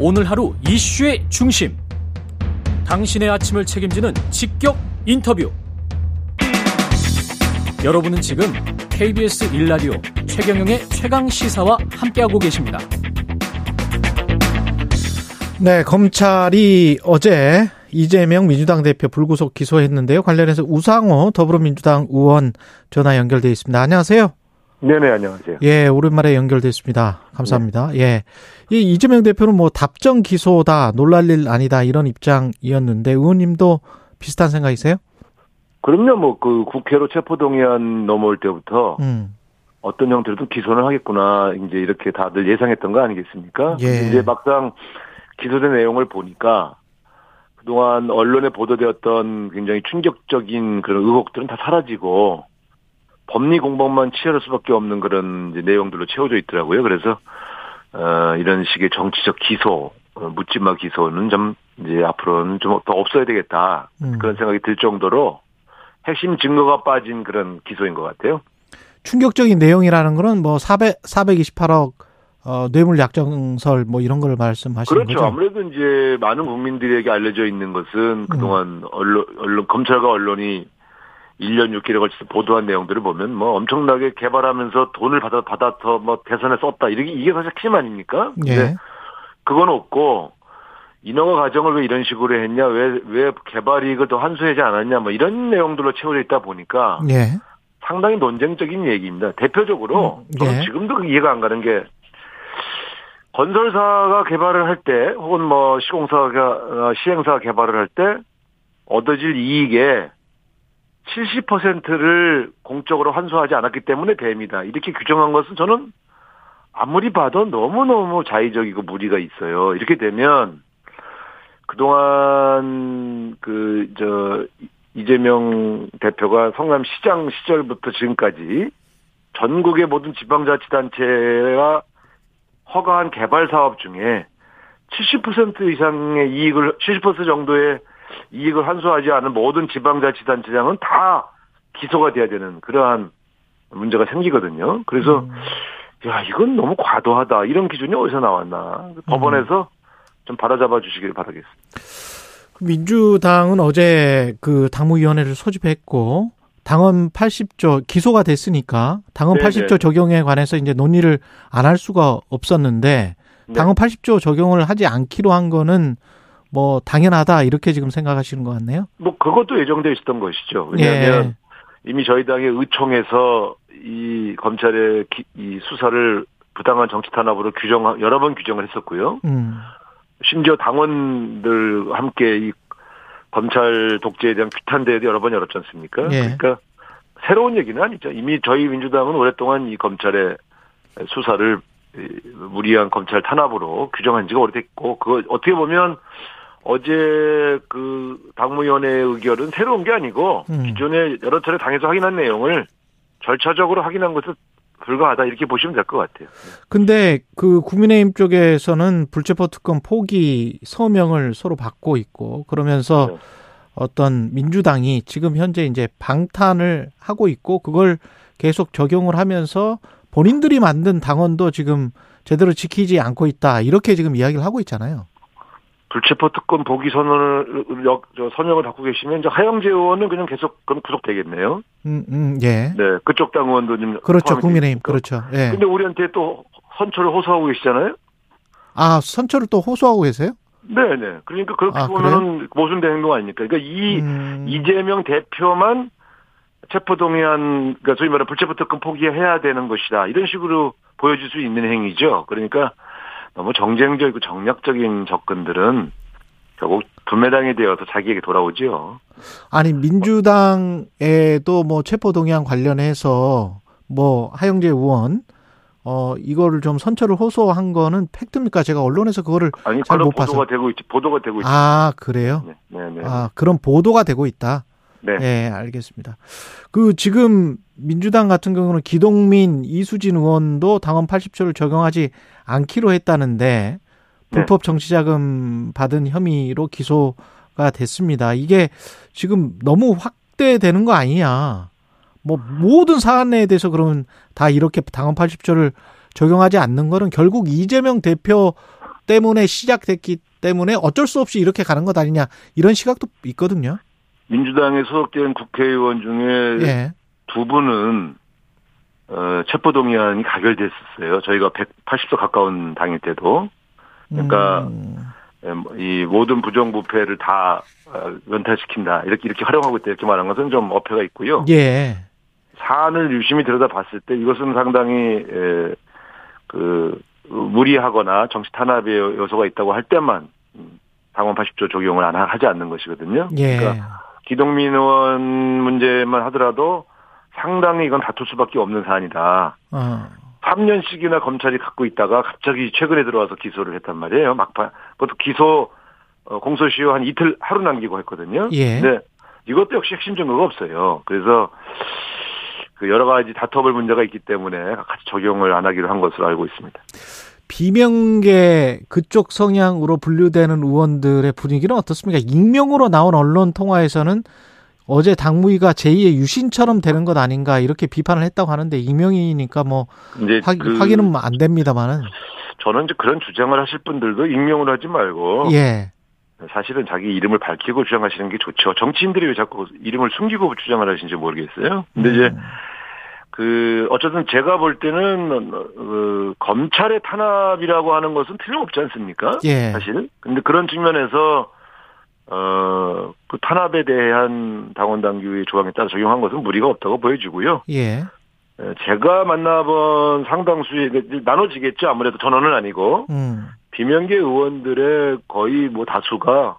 오늘 하루 이슈의 중심. 당신의 아침을 책임지는 직격 인터뷰. 여러분은 지금 KBS 일라디오 최경영의 최강 시사와 함께하고 계십니다. 네, 검찰이 어제 이재명 민주당 대표 불구속 기소했는데요. 관련해서 우상호 더불어민주당 의원 전화 연결돼 있습니다. 안녕하세요. 네네, 안녕하세요. 예, 오랜만에 연결됐습니다. 감사합니다. 네. 예. 이 이재명 대표는 뭐 답정 기소다, 놀랄 일 아니다, 이런 입장이었는데, 의원님도 비슷한 생각이세요? 그럼요, 뭐, 그 국회로 체포동의안 넘어올 때부터, 음. 어떤 형태로든 기소는 하겠구나, 이제 이렇게 다들 예상했던 거 아니겠습니까? 예. 이제 막상 기소된 내용을 보니까, 그동안 언론에 보도되었던 굉장히 충격적인 그런 의혹들은 다 사라지고, 법리 공방만 치열할 수밖에 없는 그런 내용들로 채워져 있더라고요. 그래서 어, 이런 식의 정치적 기소, 어, 묻지마 기소는 좀 이제 앞으로는 좀 더 없어야 되겠다 음. 그런 생각이 들 정도로 핵심 증거가 빠진 그런 기소인 것 같아요. 충격적인 내용이라는 거는 뭐 400, 428억 어, 뇌물 약정설 뭐 이런 걸 말씀하시는 그렇죠. 거죠? 아무래도 이제 많은 국민들에게 알려져 있는 것은 그동안 음. 언론, 언론, 검찰과 언론이 1년 6개월에 걸쳐서 보도한 내용들을 보면 뭐 엄청나게 개발하면서 돈을 받아 받아서 뭐 대선에 썼다 이게 이게 사실 핵심 아닙니까? 예. 그건 없고 인허가 과정을 왜 이런 식으로 했냐 왜 왜 개발 이익을 더 환수하지 않았냐 뭐 이런 내용들로 채워져 있다 보니까 예. 상당히 논쟁적인 얘기입니다. 대표적으로 음, 예. 지금도 이해가 안 가는 게 건설사가 개발을 할 때 혹은 뭐 시공사가 어, 시행사가 개발을 할 때 얻어질 이익에 70%를 공적으로 환수하지 않았기 때문에 됩니다. 이렇게 규정한 것은 저는 아무리 봐도 너무너무 자의적이고 무리가 있어요. 이렇게 되면 그동안 그, 저, 이재명 대표가 성남시장 시절부터 지금까지 전국의 모든 지방자치단체가 허가한 개발 사업 중에 70% 이상의 이익을, 70% 정도의 이익을 환수하지 않은 모든 지방자치단체장은 다 기소가 돼야 되는 그러한 문제가 생기거든요. 그래서 음. 야 이건 너무 과도하다 이런 기준이 어디서 나왔나 음. 법원에서 좀 바로잡아 주시길 바라겠습니다. 민주당은 어제 그 당무위원회를 소집했고 당원 80조 기소가 됐으니까 당원 네네. 80조 적용에 관해서 이제 논의를 안 할 수가 없었는데 네. 당원 80조 적용을 하지 않기로 한 거는 뭐 당연하다 이렇게 지금 생각하시는 것 같네요. 뭐 그것도 예정돼 있었던 것이죠. 왜냐하면 예. 이미 저희 당의 의총에서 이 검찰의 기, 이 수사를 부당한 정치 탄압으로 규정 여러 번 규정을 했었고요. 음. 심지어 당원들 함께 이 검찰 독재에 대한 규탄 대회도 여러 번 열었지 않습니까? 예. 그러니까 새로운 얘기는 아니죠. 이미 저희 민주당은 오랫동안 이 검찰의 수사를 무리한 검찰 탄압으로 규정한 지가 오래됐고 그거 어떻게 보면 어제 그 당무위원회의 의결은 새로운 게 아니고 음. 기존에 여러 차례 당에서 확인한 내용을 절차적으로 확인한 것에 불과하다 이렇게 보시면 될 것 같아요. 근데 그 국민의힘 쪽에서는 불체포 특검 포기 서명을 서로 받고 있고 그러면서 네. 어떤 민주당이 지금 현재 이제 방탄을 하고 있고 그걸 계속 적용을 하면서 본인들이 만든 당원도 지금 제대로 지키지 않고 있다 이렇게 지금 이야기를 하고 있잖아요. 불체포 특권 보기 선언을 선명을 갖고 계시면 이제 하영재 의원은 그냥 계속 그럼 구속되겠네요. 음, 음, 예. 네, 그쪽 당 의원도 좀 그렇죠, 국민의힘 그렇죠. 예. 근데 우리한테 또 선처를 호소하고 계시잖아요. 아, 선처를 또 호소하고 계세요? 네, 네. 그러니까 그렇게 아, 보면은 모순된 행동 아닙니까? 그러니까 이 음... 이재명 대표만 체포동의안, 그러니까 소위 말하는 불체포 특권 포기해야 되는 것이다. 이런 식으로 보여줄 수 있는 행위죠. 그러니까 너무 정쟁적이고 정략적인 접근들은 결국 분매당이 되어서 자기에게 돌아오지요. 아니 민주당에도 뭐 체포동의안 관련해서 뭐 하영재 의원 어 이거를 좀 선처를 호소한 거는 팩트입니까? 제가 언론에서 그거를 아니 잘못 봐서 보도가 되고 있지 보도가 되고 있죠. 아 그래요? 네, 네, 네. 아 그런 보도가 되고 있다. 네. 네, 알겠습니다. 그 지금 민주당 같은 경우는 기동민, 이수진 의원도 당원 80조를 적용하지 않기로 했다는데 불법 정치자금 받은 혐의로 기소가 됐습니다. 이게 지금 너무 확대되는 거 아니냐. 뭐 모든 사안에 대해서 그러면 다 이렇게 당원 80조를 적용하지 않는 거는 결국 이재명 대표 때문에 시작됐기 때문에 어쩔 수 없이 이렇게 가는 것 아니냐 이런 시각도 있거든요. 민주당에 소속된 국회의원 중에 예. 두 분은 어, 체포동의안이 가결됐었어요. 저희가 180석 가까운 당일 때도. 그러니까 음. 예, 뭐이 모든 부정부패를 다 어, 연타시킨다 이렇게 이렇게 활용하고 있다 이렇게 말한 것은 좀 어폐가 있고요. 예. 사안을 유심히 들여다봤을 때 이것은 상당히 에, 그 무리하거나 정치 탄압의 요소가 있다고 할 때만 당원 80조 적용을 안 하지 않는 것이거든요. 예. 그러니까 기동민 의원 문제만 하더라도 상당히 이건 다툴 수밖에 없는 사안이다. 어. 3년씩이나 검찰이 갖고 있다가 갑자기 최근에 들어와서 기소를 했단 말이에요. 막판 그것도 기소 어, 공소시효 한 이틀 하루 남기고 했거든요. 예. 근데 이것도 역시 핵심 증거가 없어요. 그래서 그 여러 가지 다퉈볼 문제가 있기 때문에 같이 적용을 안 하기로 한 것으로 알고 있습니다. 비명계 그쪽 성향으로 분류되는 의원들의 분위기는 어떻습니까? 익명으로 나온 언론 통화에서는 어제 당무위가 제2의 유신처럼 되는 것 아닌가 이렇게 비판을 했다고 하는데 익명이니까 뭐 확, 그 확인은 안 됩니다만은 저는 이제 그런 주장을 하실 분들도 익명으로 하지 말고 예. 사실은 자기 이름을 밝히고 주장하시는 게 좋죠. 정치인들이 왜 자꾸 이름을 숨기고 주장을 하시는지 모르겠어요. 근데 음. 이제 그 어쨌든 제가 볼 때는 그 검찰의 탄압이라고 하는 것은 틀림없지 않습니까? 예. 사실. 근데 그런 측면에서 어그 탄압에 대한 당원 당규의 조항에 따라 적용한 것은 무리가 없다고 보여지고요. 예. 제가 만나본 상당수의 나눠지겠죠. 아무래도 전원은 아니고 음. 비명계 의원들의 거의 뭐 다수가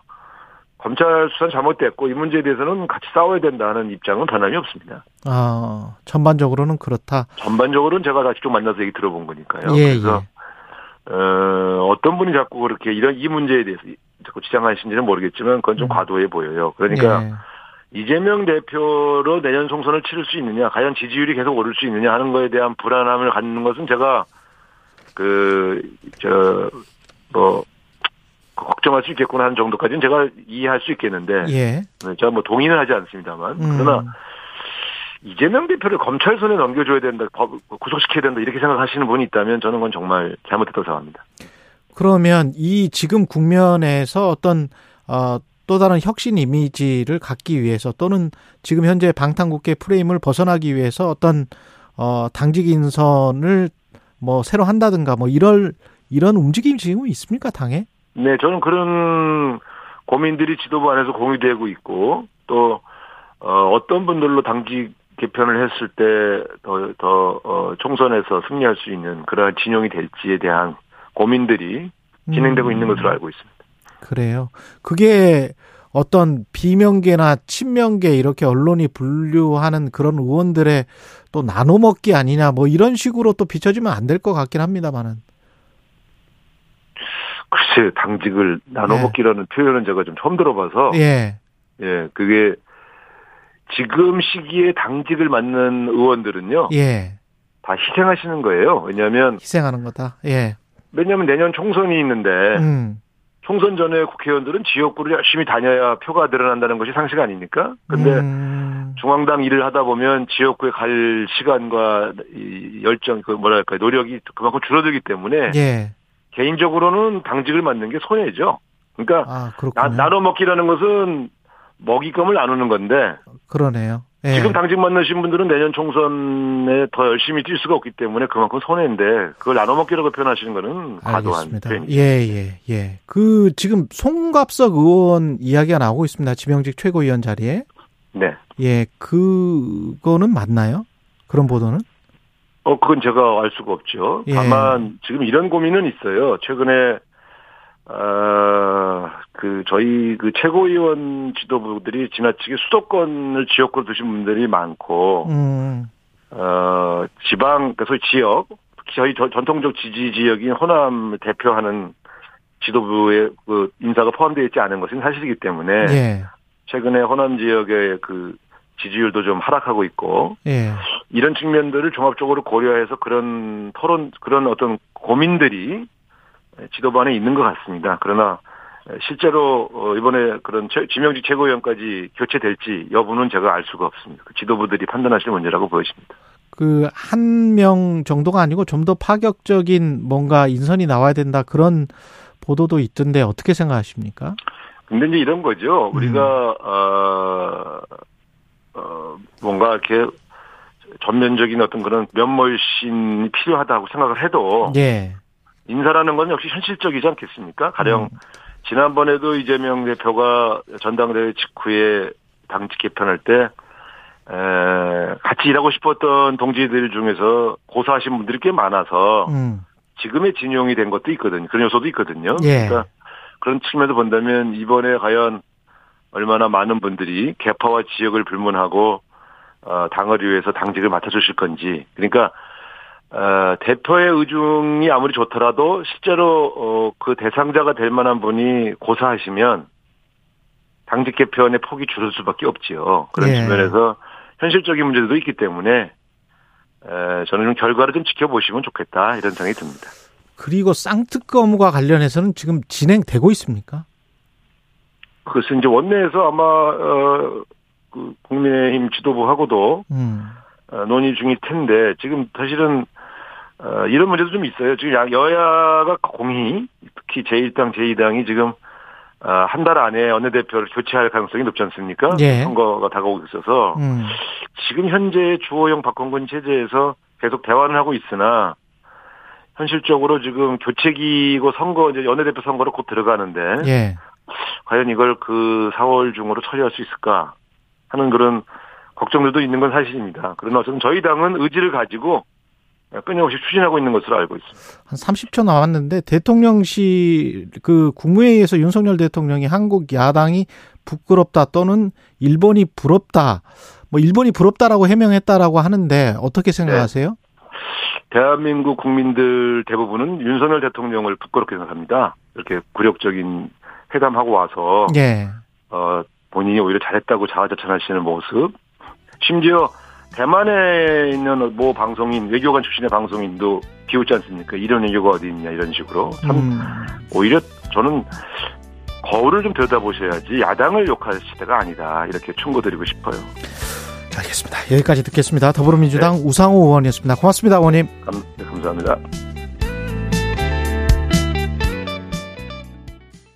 검찰 수사는 잘못됐고 이 문제에 대해서는 같이 싸워야 된다는 입장은 변함이 없습니다. 아 전반적으로는 그렇다. 전반적으로는 제가 다 직접 만나서 얘기 들어본 거니까요. 예, 그래서 예. 어, 어떤 분이 자꾸 그렇게 이런 이 문제에 대해서 자꾸 지장하신지는 모르겠지만 그건 좀 음. 과도해 보여요. 그러니까 예. 이재명 대표로 내년 총선을 치를 수 있느냐, 과연 지지율이 계속 오를 수 있느냐 하는 거에 대한 불안함을 갖는 것은 제가 그 저 뭐 걱정할 수 있겠구나 하는 정도까지는 제가 이해할 수 있겠는데, 예. 네, 제가 뭐 동의는 하지 않습니다만, 음. 그러나 이재명 대표를 검찰 손에 넘겨줘야 된다, 법, 구속시켜야 된다 이렇게 생각하시는 분이 있다면 저는 그건 정말 잘못했다고 생각합니다. 그러면 이 지금 국면에서 어떤 어, 또 다른 혁신 이미지를 갖기 위해서 또는 지금 현재 방탄국회 프레임을 벗어나기 위해서 어떤 어, 당직 인선을 뭐 새로 한다든가 뭐 이럴 이런 움직임이 지금 있습니까 당에? 네, 저는 그런 고민들이 지도부 안에서 공유되고 있고 또 어, 어떤 분들로 당직 개편을 했을 때더더 어, 총선에서 승리할 수 있는 그러한 진영이 될지에 대한 고민들이 진행되고 음. 있는 것으로 알고 있습니다. 그래요. 그게 어떤 비명계나 친명계 이렇게 언론이 분류하는 그런 의원들의 또 나눠 먹기 아니냐 뭐 이런 식으로 또 비춰지면 안 될 것 같긴 합니다만은. 글쎄 당직을 나눠먹기라는 예. 표현은 제가 좀 처음 들어봐서 예. 예 그게 지금 시기에 당직을 맡는 의원들은요 예. 다 희생하시는 거예요 왜냐하면 희생하는 거다 예 왜냐하면 내년 총선이 있는데 음. 총선 전에 국회의원들은 지역구를 열심히 다녀야 표가 늘어난다는 것이 상식 아닙니까? 근데 음. 중앙당 일을 하다 보면 지역구에 갈 시간과 이 열정, 그 뭐랄까 노력이 그만큼 줄어들기 때문에 예. 개인적으로는 당직을 맡는 게 손해죠. 그러니까 아, 나, 나눠 먹기라는 것은 먹이감을 나누는 건데. 그러네요. 예. 지금 당직 맡으신 분들은 내년 총선에 더 열심히 뛸 수가 없기 때문에 그만큼 손해인데 그걸 나눠 먹기라고 표현하시는 거는 과도한 표현이죠. 예, 예, 예. 그 지금 송갑석 의원 이야기가 나오고 있습니다. 지명직 최고위원 자리에. 네. 예, 그거는 맞나요? 그런 보도는? 어, 그건 제가 알 수가 없죠. 예. 다만 지금 이런 고민은 있어요. 최근에 어, 그 저희 그 최고위원 지도부들이 지나치게 수도권을 지역구로 두신 분들이 많고 음. 어, 지방 소위 지역 저희 전통적 지지 지역인 호남을 대표하는 지도부의 그 인사가 포함되어 있지 않은 것은 사실이기 때문에 예. 최근에 호남 지역의 그 지지율도 좀 하락하고 있고 예. 이런 측면들을 종합적으로 고려해서 그런 토론 그런 어떤 고민들이 지도부 안에 있는 것 같습니다. 그러나 실제로 어, 이번에 그런 지명직 최고위원까지 교체될지 여부는 제가 알 수가 없습니다. 그 지도부들이 판단하실 문제라고 보여집니다. 그 한 명 정도가 아니고 좀 더 파격적인 뭔가 인선이 나와야 된다 그런 보도도 있던데 어떻게 생각하십니까? 근데 이제 이런 거죠. 우리가 음. 어, 어 뭔가 이렇게 전면적인 어떤 그런 면모신이 필요하다고 생각을 해도 예. 인사라는 건 역시 현실적이지 않겠습니까? 가령 음. 지난번에도 이재명 대표가 전당대회 직후에 당직 개편할 때 에, 같이 일하고 싶었던 동지들 중에서 고사하신 분들이 꽤 많아서 음. 지금의 진용이 된 것도 있거든요. 그런 요소도 있거든요. 예. 그러니까 그런 측면에서 본다면 이번에 과연 얼마나 많은 분들이 개파와 지역을 불문하고 어, 당을 위해서 당직을 맡아주실 건지 그러니까 어, 대표의 의중이 아무리 좋더라도 실제로 어, 그 대상자가 될 만한 분이 고사하시면 당직 개편의 폭이 줄을 수밖에 없지요. 그런 예. 측면에서 현실적인 문제도 있기 때문에 에, 저는 좀 결과를 좀 지켜보시면 좋겠다 이런 생각이 듭니다. 그리고 쌍특검과 관련해서는 지금 진행되고 있습니까? 그것은 이제 원내에서 아마 어, 그 국민의힘 지도부하고도 음. 어, 논의 중일 텐데 지금 사실은 어, 이런 문제도 좀 있어요. 지금 여야가 공히 특히 제1당, 제2당이 지금 어, 한 달 안에 원내대표를 교체할 가능성이 높지 않습니까? 예. 선거가 다가오고 있어서 음. 지금 현재 주호영 박홍근 체제에서 계속 대화를 하고 있으나 현실적으로 지금 교체기고 선거 이제 원내대표 선거로 곧 들어가는데 예. 과연 이걸 그 4월 중으로 처리할 수 있을까 하는 그런 걱정들도 있는 건 사실입니다. 그러나 어쨌든 저희 당은 의지를 가지고 끊임없이 추진하고 있는 것으로 알고 있습니다. 한 30초 남았는데 대통령실 그 국무회의에서 윤석열 대통령이 한국 야당이 부끄럽다 또는 일본이 부럽다 뭐 일본이 부럽다라고 해명했다라고 하는데 어떻게 생각하세요? 네. 대한민국 국민들 대부분은 윤석열 대통령을 부끄럽게 생각합니다. 이렇게 굴욕적인 회담하고 와서 예. 어 본인이 오히려 잘했다고 자화자찬하시는 모습 심지어 대만에 있는 모 방송인 외교관 출신의 방송인도 비웃지 않습니까? 이런 외교가 어디 있냐 이런 식으로 참 음. 오히려 저는 거울을 좀 들여다보셔야지 야당을 욕할 시대가 아니다 이렇게 충고드리고 싶어요. 알겠습니다. 여기까지 듣겠습니다. 더불어민주당 네. 우상호 의원이었습니다. 고맙습니다, 의원님. 감, 네, 감사합니다.